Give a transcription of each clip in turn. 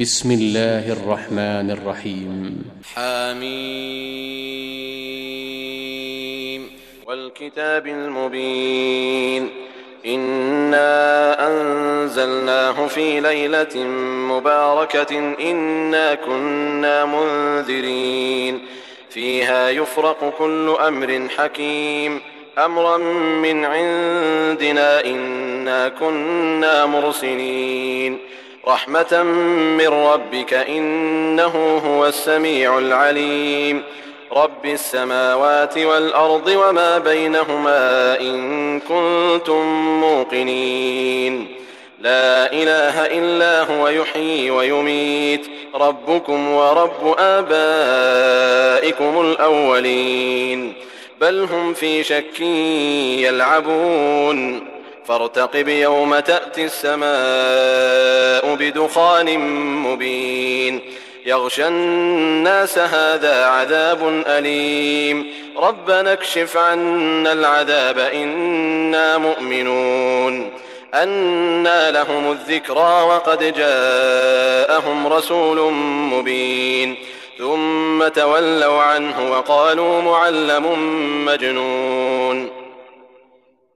بسم الله الرحمن الرحيم. حميم. والكتاب المبين. إنا أنزلناه في ليلة مباركة. إنا كنا منذرين. فيها يفرق كل أمر حكيم. أمرا من عندنا إنا كنا مرسلين. رحمة من ربك إنه هو السميع العليم. رب السماوات والأرض وما بينهما إن كنتم موقنين. لا إله إلا هو يحيي ويميت. ربكم ورب آبائكم الأولين. بل هم في شك يلعبون. فارتقب يوم تأتي السماء بدخان مبين. يغشى الناس هذا عذاب أليم. ربنا اكشف عنا العذاب إنا مؤمنون. أنى لهم الذكرى وقد جاءهم رسول مبين. ثم تولوا عنه وقالوا معلم مجنون.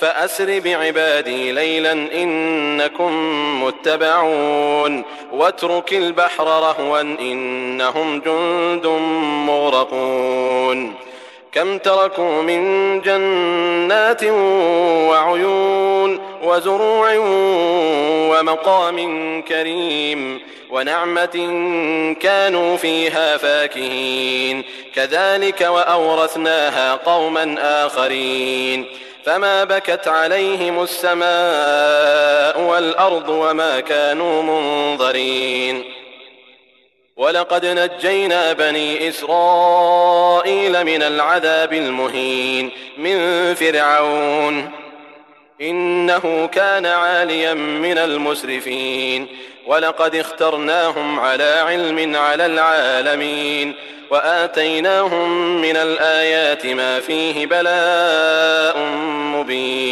فأسر بعبادي ليلا إنكم متبعون واترك البحر رهوا إنهم جند مغرقون كم تركوا من جنات وعيون وزروع ومقام كريم ونعمة كانوا فيها فاكهين كذلك وأورثناها قوما آخرين فما بكت عليهم السماء والأرض وما كانوا منظرين ولقد نجينا بني إسرائيل من العذاب المهين من فرعون إنه كان عاليا من المسرفين ولقد اخترناهم على علم على العالمين وآتيناهم من الآيات ما فيه بلاء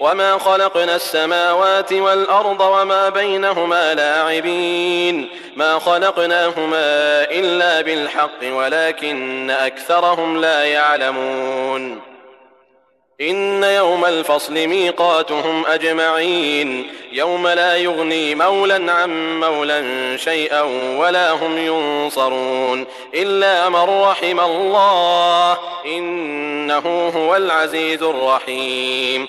وما خلقنا السماوات والأرض وما بينهما لاعبين ما خلقناهما إلا بالحق ولكن أكثرهم لا يعلمون إن يوم الفصل ميقاتهم أجمعين يوم لا يغني مولا عن مولا شيئا ولا هم ينصرون إلا من رحم الله إنه هو العزيز الرحيم